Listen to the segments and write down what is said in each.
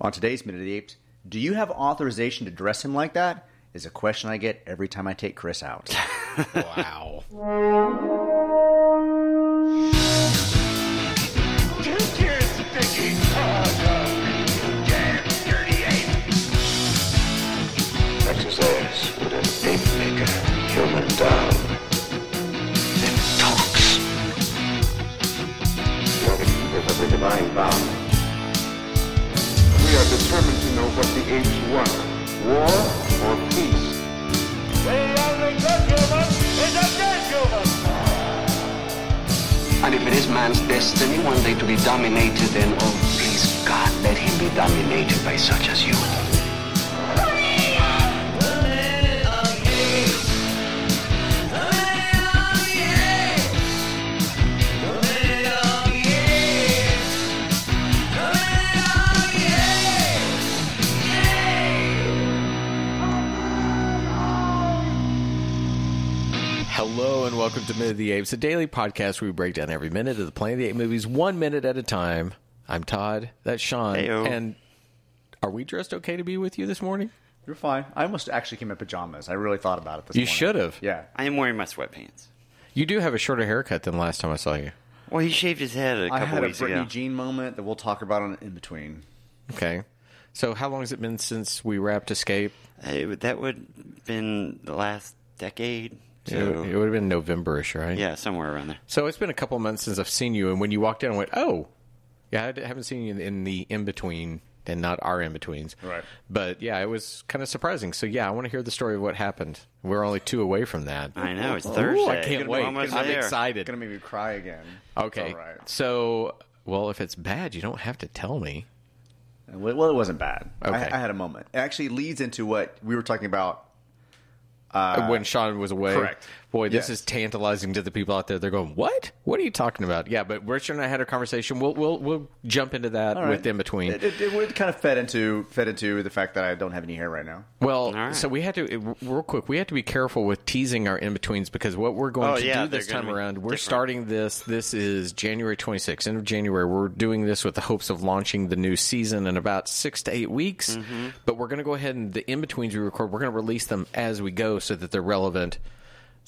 On today's Minute of the Apes, do you have authorization to dress him like that? Is a question I get every time I take Chris out. Wow. Exercise with an ape maker, human down. Then talks. Not of the divine bound. Know what the apes want. War or peace. And if it is man's destiny one day to be dominated, then oh, please God, let him be dominated by such as you. Hello and welcome to Minute of the Apes, a daily podcast where we break down every minute of the Planet of the Apes movies one minute at a time. I'm Todd. That's Sean. Heyo. And are we dressed okay to be with you this morning? You're fine. I almost actually came in pajamas. I really thought about it this morning. You morning. should have. Yeah. I am wearing my sweatpants. You do have a shorter haircut than last time I saw you. Well, he shaved his head a I couple had a weeks Brittany ago. Jean moment that we'll talk about on in between. Okay. So how long has it been since we wrapped Escape? It would- that would have been the last decade. It, it would have been November-ish, right? yeah, somewhere around there. So it's been a couple months since I've seen you, and when you walked in, I went, "Oh, yeah." I haven't seen you in, in the in between, and not our in betweens. Right. But yeah, it was kind of surprising. So yeah, I want to hear the story of what happened. We're only two away from that. I know it's Ooh, Thursday. I can't wait. I'm there. excited. Gonna make me cry again. Okay. It's all right. So, well, if it's bad, you don't have to tell me. Well, well, it wasn't bad. Okay. I, I had a moment. It actually leads into what we were talking about. When Sean was away. Uh, correct. Boy, this Yes. is tantalizing to the people out there. They're going, "What? What are you talking about?" Yeah, but Richard and I had a conversation. We'll we'll we'll jump into that All right. with in between. It, it, it kind of fed into fed into the fact that I don't have any hair right now. Well, right. so we had to it- real quick. We had to be careful with teasing our in betweens because what we're going Oh, to yeah, do this time be around, we're different. starting this. This is January 26th, end of January. We're doing this with the hopes of launching the new season in about six to eight weeks. Mm-hmm. But we're going to go ahead and the in betweens we record, we're going to release them as we go so that they're relevant.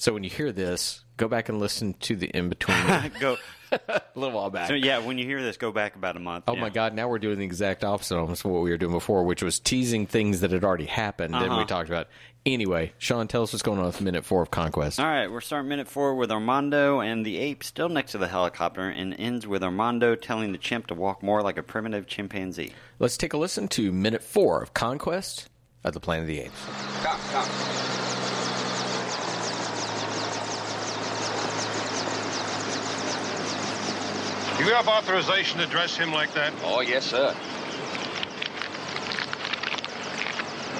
So when you hear this, go back and listen to the in between go a little while back. So yeah, when you hear this, go back about a month. Oh yeah. my God! Now we're doing the exact opposite of what we were doing before, which was teasing things that had already happened. and we Uh-huh. talked about. Anyway, Sean, tell us what's going on with minute four of Conquest. All right, we're starting minute four with Armando and the ape still next to the helicopter, and ends with Armando telling the chimp to walk more like a primitive chimpanzee. Let's take a listen to minute four of Conquest of the Planet of the Apes. Come, come. You have authorization to dress him like that? Oh, yes, sir.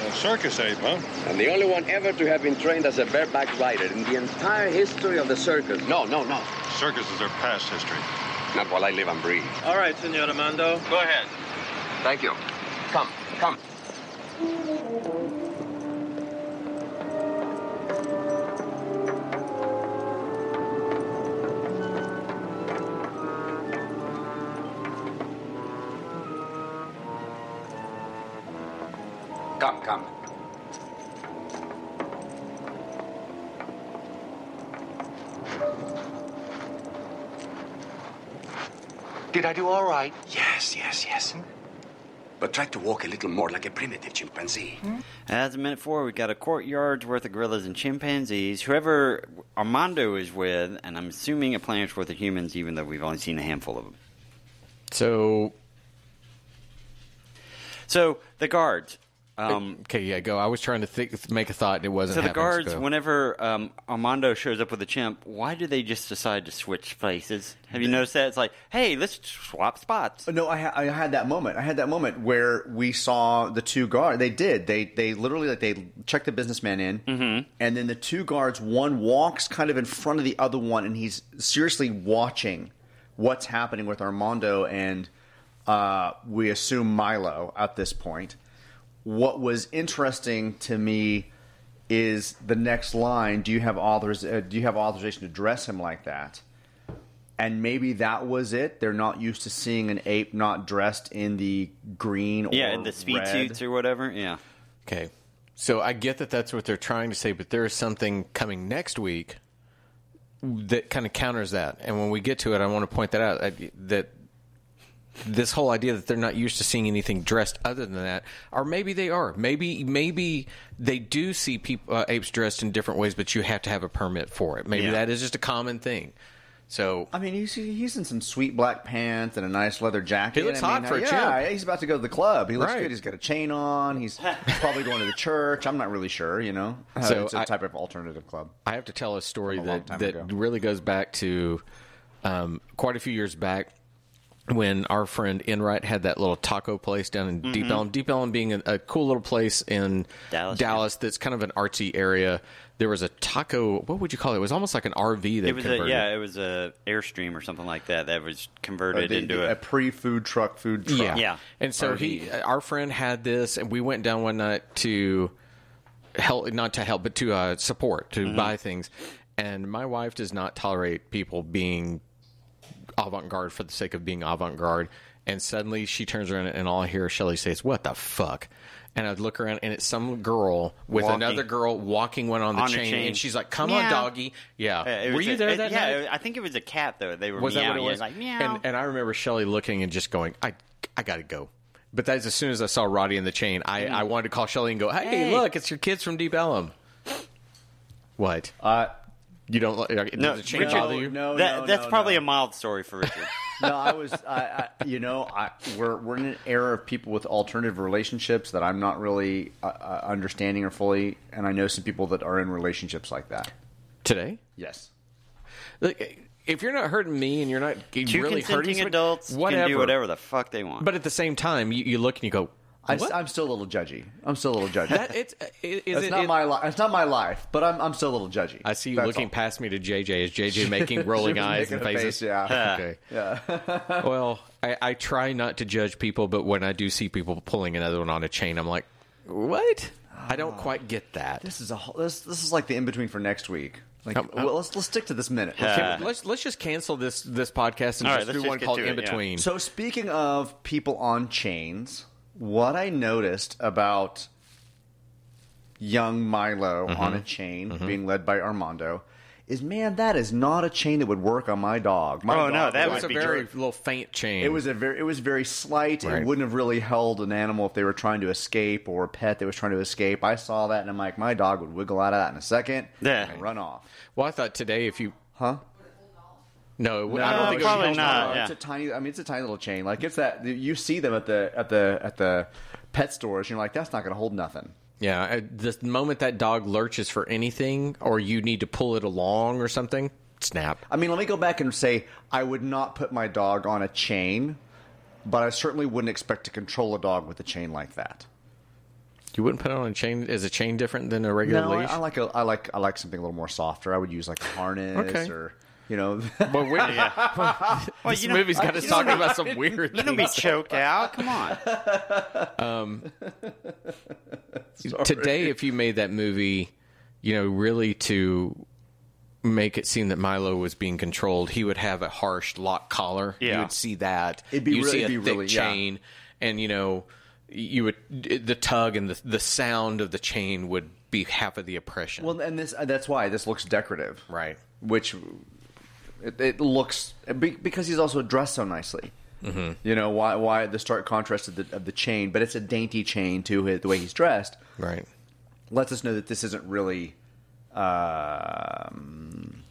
A circus ape, huh? I'm the only one ever to have been trained as a bareback rider in the entire history of the circus. No, no, no. Circuses are past history. Not while I live and breathe. All right, Senor Armando. Go ahead. Thank you. Come, come. Come, come. Did I do all right? Yes, yes, yes. But try to walk a little more like a primitive chimpanzee. Hmm? As a minute four, we've got a courtyard's worth of gorillas and chimpanzees. Whoever Armando is with, and I'm assuming a planet's worth of humans, even though we've only seen a handful of them. So So the guards, Um, okay, yeah, go. I was trying to think, make a thought, and it wasn't. so the guards, go. whenever um, Armando shows up with a chimp, why do they just decide to switch places? Have you noticed that? It's like, hey, let's swap spots. No, I, ha- I had that moment. I had that moment where we saw the two guards. They did. They they literally like they checked the businessman in, mm-hmm. and then the two guards. One walks kind of in front of the other one, and he's seriously watching what's happening with Armando and uh, we assume Milo at this point. What was interesting to me is the next line. Do you have authors? Uh, do you have authorization to dress him like that? And maybe that was it. They're not used to seeing an ape not dressed in the green or Yeah, in the speed red. suits or whatever. Yeah. Okay. So I get that that's what they're trying to say, but there is something coming next week that kind of counters that. And when we get to it, I want to point that out I- that this whole idea that they're not used to seeing anything dressed other than that, or maybe they are. Maybe maybe they do see people uh, apes dressed in different ways, but you have to have a permit for it. Maybe Yeah. that is just a common thing. So I mean, he's he's in some sweet black pants and a nice leather jacket. He looks I hot mean, for a yeah, chimp. he's about to go to the club. He looks Right. good. He's got a chain on. He's probably going to the church. I'm not really sure. You know, Uh, So it's a I- type of alternative club. I have to tell a story a that that ago. really goes back to um, quite a few years back when our friend Enright had that little taco place down in Deep Mm-hmm. Ellum. Deep Ellum being a, a cool little place in Dallas, that's kind of an artsy area. There was a taco. What would you call it? It was almost like an RV. That It was a, yeah, it was a airstream or something like that that was converted Uh, the- into a a. pre-food truck food truck. Yeah. Yeah. And so he, our friend had this, and we went down one night to help, not to help, but to uh, support, to Mm-hmm. buy things. And my wife does not tolerate people being avant garde for the sake of being avant garde. And suddenly she turns around, and all I hear Shelly say is, What the fuck? And I'd look around, and it's some girl with Walking. another girl walking one on the On a chain, chain. and she's like, "Come on, Meow. doggy." Yeah, Uh, it were was you a- there it- that yeah, night? it- I think it was a cat though. They were Was that what it meowing. was? Like meow. And, and I remember Shelly looking and just going, I, I got to go. But that's as soon as I saw Roddy in the chain, I, I wanted to call Shelly and go, hey, Hey. look, it's your kids from Deep Ellum. What? Uh, You don't like does no, the chain Richard, bother you? no, that, no, that's no, probably no. a mild story for Richard. no, I was, I, I, you know, I, we're we're in an era of people with alternative relationships that I'm not really uh, uh, understanding or fully, and I know some people that are in relationships like that. Today? Yes. Look, if you're not hurting me and you're not Two really hurting consenting somebody- adults whatever. can do whatever the fuck they want. But at the same time, you, you look and you go, I, what? am still a little judgy. I'm still a little judgy. that, it's, is it's it, not it- my life. It's not my life, but I'm I'm still a little judgy. I see you That's looking all. past me to JJ. Is JJ making rolling eyes making and faces? face, yeah. Okay. Yeah. well, I, I try not to judge people, but when I do see people pulling another one on a chain, I'm like, what? I don't quite get that. This is a whole- this this is like the in between for next week. Like, Um, well, let's let's stick to this minute. Uh, Can we- let's let's just cancel this this podcast and All just right, do one get called in it, yeah. between. So speaking of people on chains, what I noticed about young Milo Mm-hmm. on a chain being led by Armando is man, that is not a chain that would work on my dog. My Oh, no, that was a be very jerk. little faint chain. It was a very it was very slight. Right. It wouldn't have really held an animal if they were trying to escape or a pet that was trying to escape. I saw that and I'm like, my dog would wiggle out of that in a second Yeah. and run off. well, I thought today if you Huh? No, No, I don't think it was probably called- not, No, yeah. It's a tiny. I mean, it's a tiny little chain. Like it's that you see them at the at the at the pet stores. And you're like, that's not going to hold nothing. Yeah, I, the moment that dog lurches for anything, or you need to pull it along or something, snap. I mean, let me go back and say I would not put my dog on a chain, but I certainly wouldn't expect to control a dog with a chain like that. You wouldn't put it on a chain. Is a chain different than a regular No, I, leash? I like a, I like I like something a little more softer. I would use like a harness Okay. or you know. But we, this you know- movie's uh, got us you talking about some weird you don't be things. choked out. Come on. Um, Today, if you made that movie, you know, really to make it seem that Milo was being controlled, he would have a harsh lock collar. You would see that. It'd be You'd really- see a it'd be thick really- yeah. chain, and you know, you would the tug and the the sound of the chain would be half of the oppression. well, and this that's why this looks decorative, right. which it, it looks because he's also dressed so nicely. Mm-hmm. You know why? Why the stark contrast of the, of the chain, but it's a dainty chain to his, the way he's dressed. Right. Lets us know that this isn't really um,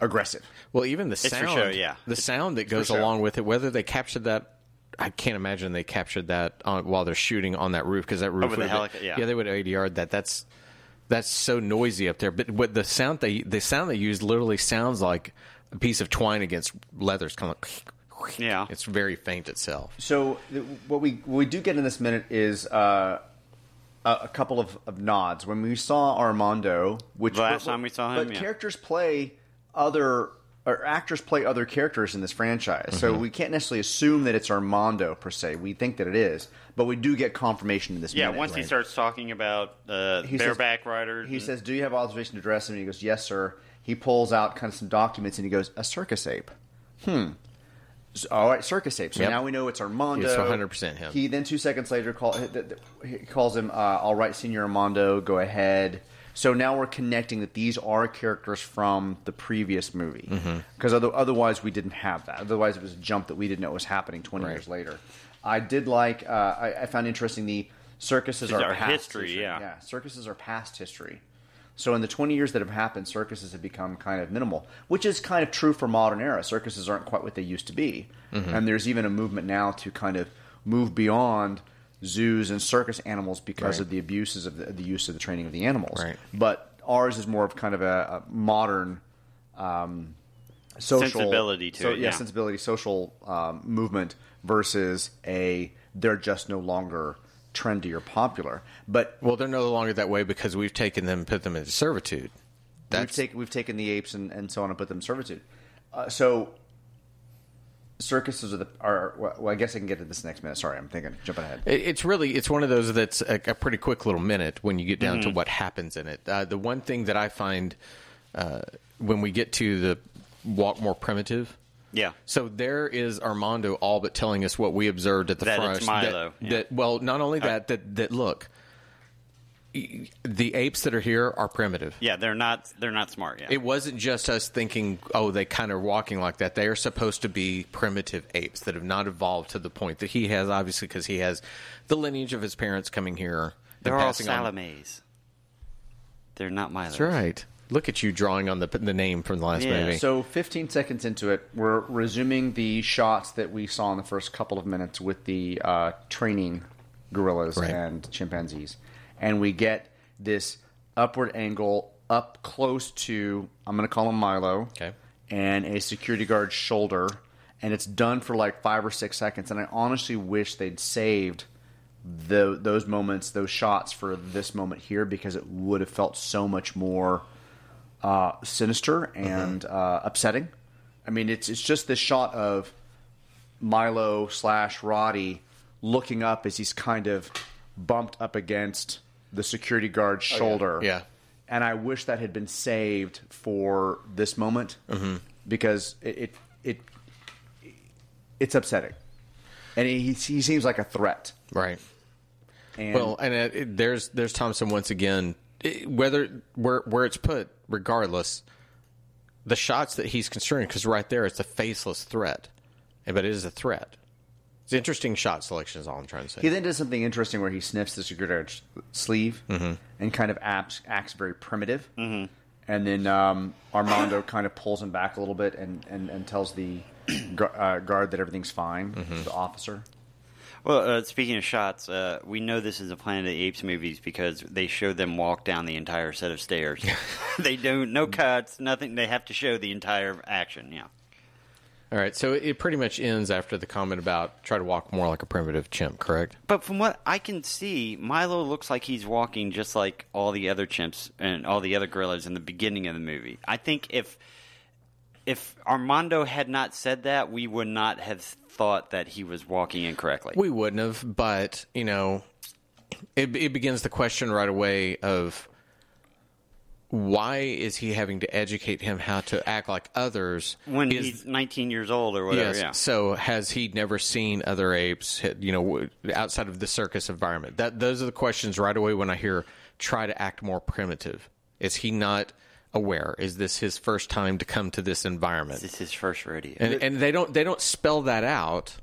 aggressive. Well, even the for sound, show, yeah. the sound that goes show. along with it, whether they captured that I can't imagine they captured that on, while they're shooting on that roof because that roof Over the would have been- helica- yeah. they would have ADR that. That's that's so noisy up there. But what the sound they the sound they used literally sounds like a piece of twine against leather. It's kind of like Yeah. It's very faint itself. So what we what we do get in this minute is uh, a, a couple of, of nods. When we saw Armando, which The last time we saw him, but yeah. characters play other or actors play other characters in this franchise, so Mm-hmm. we can't necessarily assume that it's Armando per se. We think that it is, but we do get confirmation in this. Minute. Yeah, minute. once he starts talking about uh, He says- bareback riders, He and- says, "Do you have authorization to dress him?" And he goes, "Yes, sir." He pulls out kind of some documents and he goes, "A circus ape." Hmm. So- all right, circus ape. So Yep. now we know it's Armando. It's 100% him. He then two seconds later call, he calls him, uh, "All right, Senior Armando, go ahead." So now we're connecting that these are characters from the previous movie Mm-hmm. because other, otherwise we didn't have that. Otherwise it was a jump that we didn't know was happening twenty Right. years later. I did like. Uh, I, I found interesting the circuses are are past history, yeah. yeah, circuses are past history. So in the 20 years that have happened, circuses have become kind of minimal, which is kind of true for modern era. Circuses aren't quite what they used to be, Mm-hmm. and there's even a movement now to kind of move beyond zoos and circus animals because Right. of the abuses of the, the use of the training of the animals. Right. But ours is more of kind of a, a modern um, social Sensibility to so, it, yeah, yeah. sensibility, social um, movement versus a they're just no longer trendy or popular. But Well, they're no longer that way because we've taken them and put them into servitude. we've That's taken we've taken the apes and, and so on and put them in servitude. Uh, so circuses are the are well, I guess I can get to this next minute. Sorry, I'm thinking jumping ahead. It's really it's one of those that's a, a pretty quick little minute when you get down Mm-hmm. to what happens in it. Uh, the one thing that I find uh, when we get to the walk more primitive. Yeah, So there is Armando all but telling us what we observed at the That front. it's Milo, That, yeah. that- well, not only uh, that, that that look, the apes that are here are primitive. yeah, they're not they're not smart. Yeah, It wasn't just us thinking, oh, they kind of walking like that. They are supposed to be primitive apes that have not evolved to the point that he has, obviously, because he has the lineage of his parents coming here. they're all passing on- They're not Milo. That's right. Look at you drawing on the the name from the last Yeah, movie. So 15 seconds into it, we're resuming the shots that we saw in the first couple of minutes with the uh, training gorillas Right. and chimpanzees, and we get this upward angle up close to I'm going to call him Milo, Okay. and a security guard's shoulder, and it's done for like five or six seconds, and I honestly wish they'd saved. The, those moments, those shots for this moment here, because it would have felt so much more uh, sinister and uh, upsetting. I mean, it's it's just this shot of Milo slash Roddy looking up as he's kind of bumped up against the security guard's shoulder. Yeah. and I wish that had been saved for this moment because it, it it it's upsetting, and he he seems like a threat. right. And Well, and it, it- there's there's Thompson once again. It- whether where where it's put, regardless, the shots that he's concerned because right there it's a faceless threat, but it is a threat. It's interesting shot selection is all I'm trying to say. He then does something interesting where he sniffs the security guard's sleeve and kind of acts, acts very primitive. Mm-hmm. And then um, Armando kind of pulls him back a little bit and, and, and tells the uh, guard that everything's fine, the officer. Well, uh, speaking of shots, uh, we know this is a Planet of the Apes movies because they show them walk down the entire set of stairs. they don't no cuts, nothing. They have to show the entire action. Yeah. all right, so it pretty much ends after the comment about try to walk more like a primitive chimp. Correct? But from what I can see, Milo looks like he's walking just like all the other chimps and all the other gorillas in the beginning of the movie. I think if if Armando had not said that, we would not have thought that he was walking incorrectly. We wouldn't have, but you know, it, it begins the question right away of why is he having to educate him how to act like others when Is- he's 19 years old or whatever. Yes. Yeah. So has he never seen other apes? You know, outside of the circus environment. That those are the questions right away when I hear try to act more primitive. Is he not aware? Is this his first time to come to this environment? This is his first rodeo. And, and they don't they don't spell that out,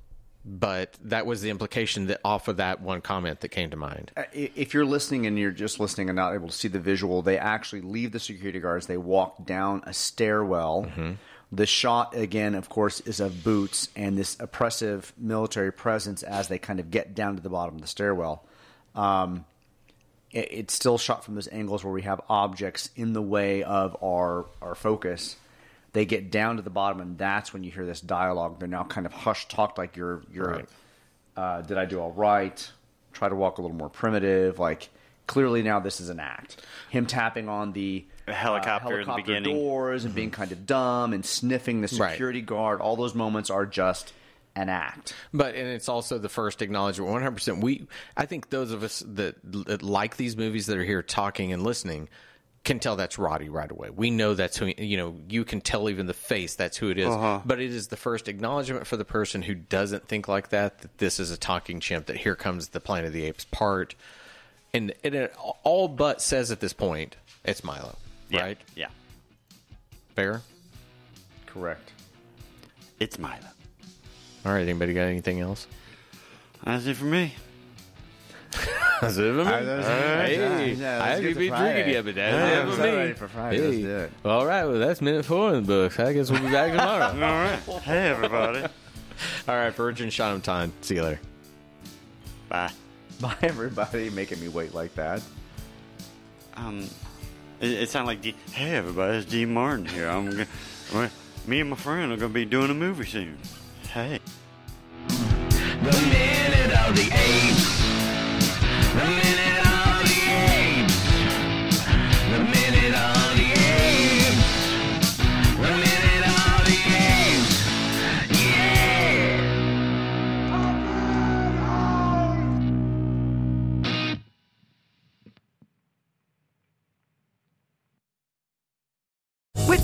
but that was the implication that off of that one comment that came to mind. Uh, If you're listening and you're just listening and not able to see the visual, they actually leave the security guards. They walk down a stairwell The shot again, of course, is of boots and this oppressive military presence as they kind of get down to the bottom of the stairwell. Um, it, it's still shot from those angles where we have objects in the way of our our focus. They get down to the bottom, and that's when you hear this dialogue. They're now kind of hush talked, like you're you're. Right. Uh, did I do all right? Try to walk a little more primitive. Like clearly now this is an act. Him tapping on the helicopter uh, in the helicopter beginning. doors and being kind of dumb and sniffing the Right. security guard. All those moments are just an act. But and it's also the first acknowledgement. One hundred percent. We, I think those of us that, that like these movies that are here talking and listening can tell that's Roddy right away. We know that's who. You know, you can tell even the face that's who it is. Uh-huh. But it is the first acknowledgement for the person who doesn't think like that. That this is a talking chimp. That here comes the Planet of the Apes part, and, and it all but says at this point it's Milo, Yeah. right? Yeah. Fair. Correct. It's Milo. All right. Anybody got anything else? That's it for me. That's it for me. Hey, yeah, I haven't get been drinking yet, but that's Yeah, it for me. ready for Friday. Let's do it. All right, well, that's minute four in the books. I guess we'll be back tomorrow. All right. Hey, everybody. All right, for Richard and Sean, I'm time. See you later. Bye. Bye, everybody, making me wait like that. Um, it, it sounded like, D- hey, everybody, it's Dean Martin here. I'm gonna, well, me and my friend are going to be doing a movie soon. Hey.